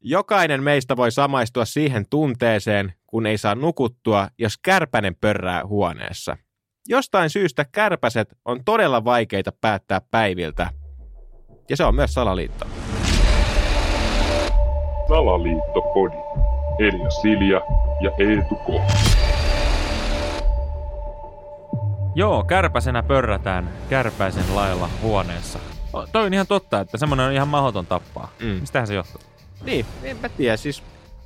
Jokainen meistä voi samaistua siihen tunteeseen, kun ei saa nukuttua, jos kärpänen pörrää huoneessa. Jostain syystä kärpäset on todella vaikeita päättää päiviltä. Ja se on myös salaliitto. Salaliittopodi. Elia Silja ja Eetu K. Joo, kärpäsenä pörrätään kärpäisen lailla huoneessa. Toi on ihan totta, että semmoinen on ihan mahdoton tappaa. Mm. Mistähän se johtuu? Niin, en mä tiedä. Siis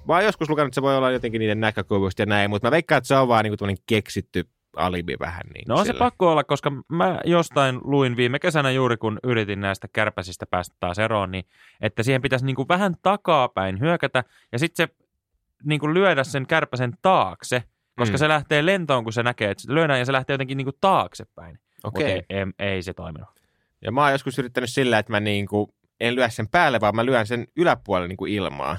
mä oon joskus lukenut, että se voi olla jotenkin niiden näkökulmasta ja näin, mutta mä veikkaan, että se on vaan niinku keksitty alibi vähän. Niin No on se pakko olla, koska mä jostain luin viime kesänä juuri, kun yritin näistä kärpäsistä päästä taas eroon, niin että siihen pitäisi niinku vähän takapäin hyökätä ja sitten se niinku lyödä sen kärpäsen taakse, koska Mm. se lähtee lentoon, kun se näkee, että se lyödään ja se lähtee jotenkin niinku taaksepäin. Okei. Mutta ei, ei, ei se toiminut. Ja mä oon joskus yrittänyt sillä, että mä niinku, en lyö sen päälle, vaan mä lyön sen yläpuolelle niinku ilmaa.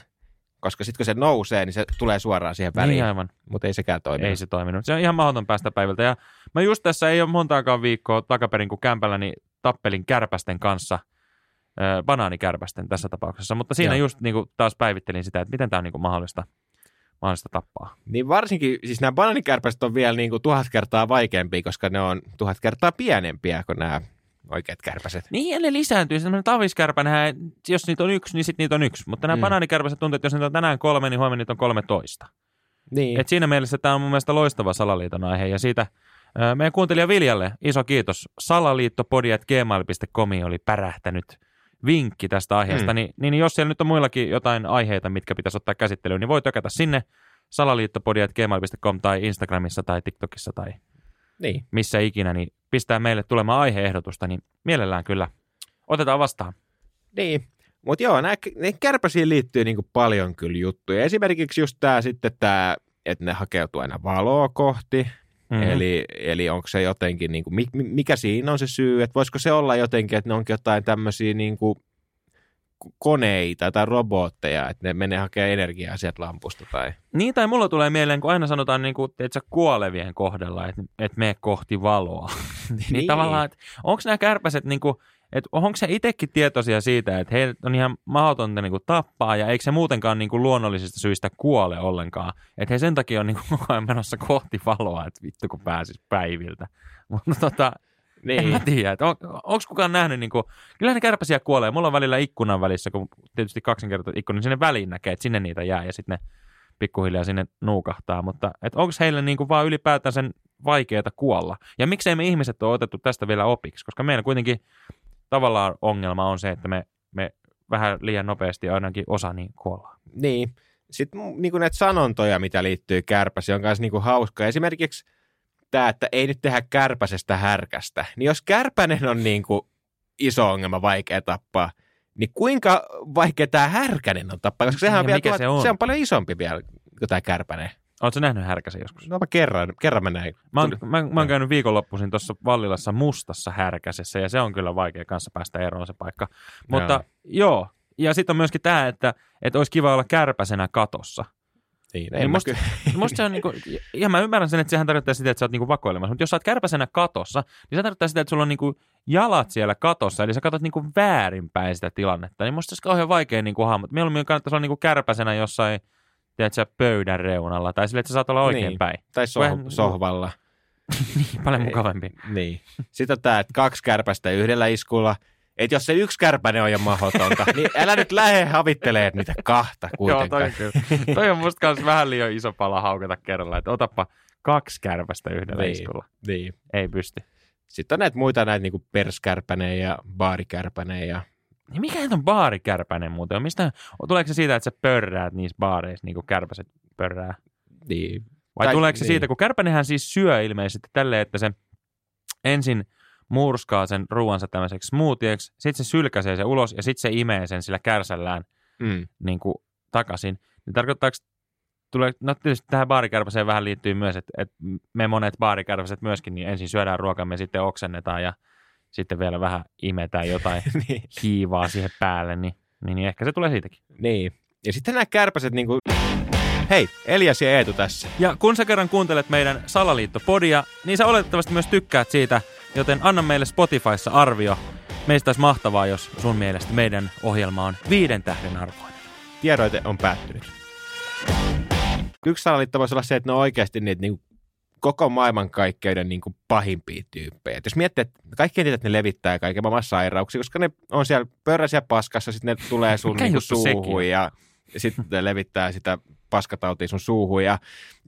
Koska sitten kun se nousee, niin se tulee suoraan siihen väliin. Niin aivan. Mutta ei sekään toimi. Ei se toiminut. Se on ihan mahdoton päästä päivältä. Ja mä just tässä ei ole montaakaan viikkoa takaperin, kun kämpälläni tappelin kärpästen kanssa, banaanikärpästen tässä tapauksessa. Mutta siinä Joo. just niin kuin taas päivittelin sitä, että miten tämä on niin kuin mahdollista, mahdollista tappaa. Niin varsinkin, siis nämä banaanikärpäset on vielä niinku tuhat kertaa vaikeampia, koska ne on tuhat kertaa pienempiä kuin nämä oikeat kärpäset. Niin, ja ne lisääntyy. Sellainen taviskärpänhän, jos niitä on yksi, niin sitten niitä on yksi. Mutta nämä Mm. banaanikärpäset tuntuu, että jos niitä on tänään kolme, niin huomenna niitä on 13. Niin. Et siinä mielessä tämä on mun mielestä loistava salaliiton aihe. Ja siitä meidän kuuntelija Viljalle iso kiitos. Salaliittopodi.gmail.com oli pärähtänyt vinkki tästä aiheesta. Mm. Mm. Niin, niin jos siellä nyt on muillakin jotain aiheita, mitkä pitäisi ottaa käsittelyyn, niin voi tökätä sinne salaliittopodi.gmail.com tai Instagramissa tai TikTokissa tai niin. missä ikinä, niin pistää meille tulemaan aiheehdotusta, niin mielellään kyllä otetaan vastaan. Niin. Mutta joo, ne kärpäsiin liittyy niinku paljon kyllä juttuja. Esimerkiksi just tämä sitten tämä, että ne hakeutuu aina valoa kohti. Mm. Mm-hmm. Eli, eli onko se jotenkin, niinku, mi- mi- mikä siinä on se syy, että voisiko se olla jotenkin, että ne onkin jotain tämmöisiä niinku koneita tai robotteja, että ne menee hakemaan energiaa sieltä lampusta tai... Niin, tai mulla tulee mieleen, kun aina sanotaan niin kuin, että kuolevien kohdalla, että, että mene kohti valoa. niin, niin tavallaan, että onko nämä kärpäset, niin kuin, että onko se itsekin tietoisia siitä, että heillä on ihan mahdotonta niin kuin, tappaa, ja eikö se muutenkaan niin kuin, luonnollisista syistä kuole ollenkaan. Että he sen takia on niin kuin, koko ajan menossa kohti valoa, että vittu kun pääsis päiviltä. Mutta tota, niin. en mä tiedä, että on, onko kukaan nähnyt, niin kuin, kyllä ne kärpäsiä kuolee. Mulla on välillä ikkunan välissä, kun tietysti kaksinkertainen ikkuna, niin sinne väliin näkee, että sinne niitä jää, ja sitten ne pikkuhiljaa sinne nuukahtaa, mutta onko heille niin kuin vaan ylipäätään sen vaikeaa kuolla? Ja miksei me ihmiset ole otettu tästä vielä opiksi? Koska meillä kuitenkin tavallaan ongelma on se, että me, me vähän liian nopeasti ainakin osa niin kuollaan. Niin. Sitten niin näitä sanontoja, mitä liittyy kärpäsiin, on myös niin hauska. Esimerkiksi tämä, että ei nyt tehdä kärpäsestä härkästä. Niin jos kärpänen on niin kuin iso ongelma, vaikea tappaa, niin kuinka vaikea tämä härkänen on tappaa? Koska sehän on, vielä tuhat, se on? se on paljon isompi vielä kuin tämä kärpänen. Oletko nähnyt härkäsen joskus? No mä kerran, kerran mä näin. Mä oon, mä, mä oon käynyt viikonloppuisin tuossa Vallilassa mustassa härkäsessä ja se on kyllä vaikea kanssa päästä eroon se paikka. Mutta joo, joo. ja sitten on myöskin tämä, että, että olisi kiva olla kärpäsenä katossa. Niin, Niin musta, kyllä- musta se on niinku, ja mä ymmärrän sen, että sehän tarkoittaa sitä, että sä oot niinku vakoilemassa, mutta jos sä oot kärpäsenä katossa, niin se tarkoittaa sitä, että sulla on niinku jalat siellä katossa, eli sä katsot niinku väärinpäin sitä tilannetta, niin musta se olisi kauhean vaikea niinku hahmottaa. Mieluummin kannattaisi olla niinku kärpäsenä jossain, tiedätkö, pöydän reunalla, tai sille, että sä saat olla oikein Niin. päin. tai soh- Vähän- sohvalla. Niin, paljon mukavampi. Niin. Sitten on tämä, että kaksi kärpästä yhdellä iskulla. Että jos se yksi kärpänen on jo mahdotonta, niin älä nyt lähde havittelee niitä kahta Joo, kuitenkaan. toi, on kyllä. toi on musta kans vähän liian iso pala haukata kerralla, että otappa kaksi kärpästä yhdellä Niin. iskulla. Niin. Ei pysty. Sitten on näitä muita näitä niinku perskärpänen ja baarikärpänen ja Niin mikä on baarikärpänen muuten? Mistä, tuleeko se siitä, että sä pörräät niissä baareissa, niin kuin kärpäset pörrää? niin. Vai Tai- tuleeko se niin. siitä, kun kärpänenhän siis syö ilmeisesti tälleen, että se ensin murskaa sen ruoansa tämmöiseksi smoothieksi, sitten se sylkäsee sen ulos ja sitten se imee sen sillä kärsällään Mm. niin kuin takaisin. Niin tarkoittaako, tulee, no tietysti tähän baarikärpäseen vähän liittyy myös, että, että me monet baarikärpäset myöskin, niin ensin syödään ruokamme, sitten oksennetaan ja sitten vielä vähän imetään jotain niin. hiivaa siihen päälle, niin, niin, niin ehkä se tulee siitäkin. niin. Ja sitten nämä kärpäset niinku... Hei, Elias ja Eetu tässä. Ja kun sä kerran kuuntelet meidän Salaliittopodia, niin sä oletettavasti myös tykkäät siitä, joten anna meille Spotifyssa arvio. Meistä olisi mahtavaa, jos sun mielestä meidän ohjelma on viiden tähden arvoinen. tiedoite on päättynyt. Yksi salaliitto voisi olla se, että ne on oikeasti niitä niin koko maailmankaikkeuden niin kuin pahimpia tyyppejä. Et jos miettii, että kaikki tietää, että ne levittää kaiken maailman sairauksia, koska ne on siellä pörräisiä paskassa, sitten ne tulee sun niin suuhun sekin? ja sitten levittää sitä paskatautia sun suuhun ja,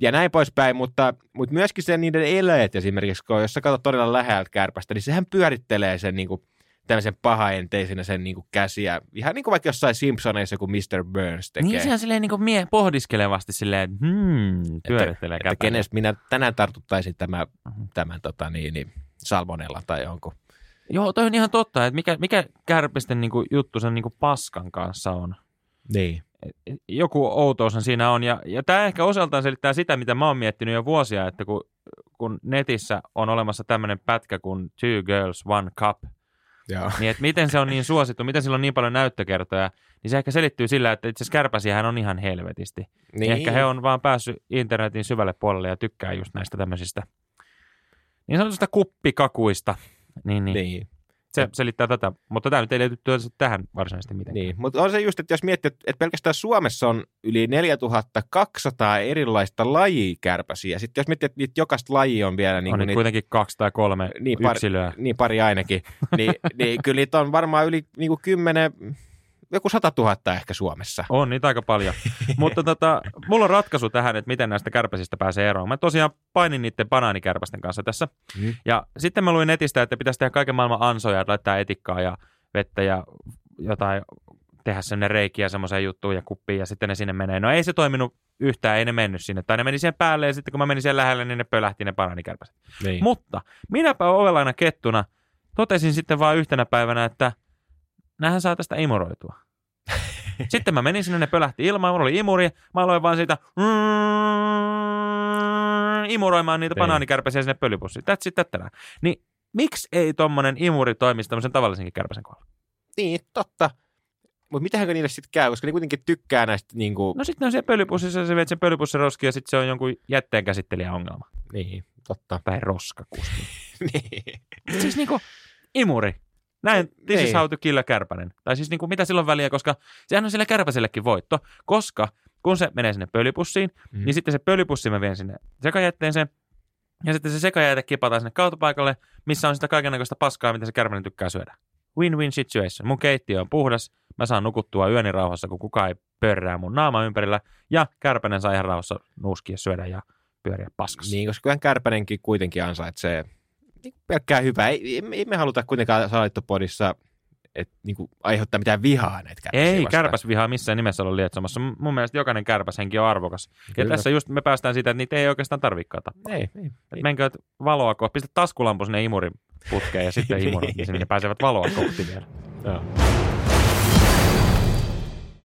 ja näin poispäin, mutta, mutta myöskin se niiden eleet esimerkiksi, kun jos sä katsot todella läheltä kärpästä, niin sehän pyörittelee sen niin kuin, tämmöisen pahaenteisenä sen niin kuin käsiä. Ihan niin kuin vaikka jossain Simpsoneissa joku Mr. Burns tekee. Niin sehän silleen niin kuin mie pohdiskelevasti silleen, että hmm, pyörittelee että käpäinen. kenestä minä tänään tartuttaisin tämä, tämän tota, niin, niin, salmonella tai jonkun. Joo, toi on ihan totta, että mikä, mikä kärpisten niin kuin, juttu sen niin kuin paskan kanssa on. Niin. Joku outoushan siinä on, ja, ja tämä ehkä osaltaan selittää sitä, mitä mä oon miettinyt jo vuosia, että kun, kun netissä on olemassa tämmöinen pätkä kuin Two Girls, One Cup, Joo. niin että miten se on niin suosittu, miten sillä on niin paljon näyttökertoja, niin se ehkä selittyy sillä, että itse asiassa kärpäsiähän on ihan helvetisti. Niin. Niin. Ehkä he on vaan päässyt internetin syvälle puolelle ja tykkää just näistä tämmöisistä niin sanotusta kuppikakuista. Niin, niin. Niin. Se selittää tätä, mutta tämä nyt ei liity tähän varsinaisesti mitenkään. Niin, mutta on se just, että jos miettii, että pelkästään Suomessa on yli 4200 erilaista lajia kärpäsiä. Sitten jos miettii, että niitä jokaista lajia on vielä niin on niitä, kuitenkin kaksi tai kolme Niin, pari- yksilöä. niin pari ainakin, niin, niin kyllä niitä on varmaan yli niin kuin 10, joku 100 000 ehkä Suomessa. On niitä aika paljon. Mutta tota, mulla on ratkaisu tähän, että miten näistä kärpäsistä pääsee eroon. Mä tosiaan painin niiden banaanikärpästen kanssa tässä. Mm. Ja sitten mä luin netistä, että pitäisi tehdä kaiken maailman ansoja, että laittaa etikkaa ja vettä ja jotain, tehdä sinne reikiä semmoiseen juttuun ja kuppiin ja sitten ne sinne menee. No ei se toiminut yhtään, ei ne mennyt sinne. Tai ne meni siihen päälle ja sitten kun mä menin siihen lähelle, niin ne pölähti ne banaanikärpäset. Niin. Mutta minäpä ovelaina kettuna totesin sitten vaan yhtenä päivänä, että näähän saa tästä imuroitua. sitten mä menin sinne, ne pölähti ilmaan, mulla oli imuri, mä aloin vaan siitä mm, imuroimaan niitä Niin. banaanikärpäsiä sinne pölypussiin. That's it, tättärää. Niin miksi ei tommonen imuri toimisi tämmöisen tavallisenkin kärpäsen kohdalla? niin, totta. Mutta mitähän niille sitten käy, koska ne kuitenkin tykkää näistä niin kuin, No sitten ne on siellä pölypussissa ja sä viet sen pölypussin roskiin ja sitten se on jonkun jätteenkäsittelijän ongelma. niin, totta. Tai roskakuski. niin. siis niinku imuri. Näin, this is Niin. how to kill kärpänen. Tai siis niinku, mitä silloin väliä, koska sehän on sille kärpäsellekin voitto, koska kun se menee sinne pölypussiin, Mm. niin sitten se pölypussi mä vien sinne sekajätteeseen, ja sitten se sekajäte kipataan sinne kaatopaikalle, missä on sitä kaikenlaista paskaa, mitä se kärpänen tykkää syödä. Win-win situation. Mun keittiö on puhdas, mä saan nukuttua yöni rauhassa, kun kukaan ei pörrää mun naama ympärillä, ja kärpänen saa ihan rauhassa nuuskia, syödä ja pyöriä paskassa. Niin, koska kyllähän Kärpänenkin kuitenkin ansaitsee niin pelkkää hyvää. Ei, ei, ei me haluta kuitenkaan Salaittopodissa et, niin kuin, aiheuttaa mitään vihaa näitä kärpäsiä Ei vastaan. kärpäsvihaa missään nimessä ole lietsomassa. Mun mielestä jokainen kärpäshenki on arvokas. Ja Kyllä. tässä just me päästään siitä, että niitä ei oikeastaan tarvikaan tappaa. Ei, ei, Et ei. menkö valoa kohti, pistä taskulampu sinne imurin putkeen ja sitten imurot, niin sinne ne pääsevät valoa kohti vielä. Joo.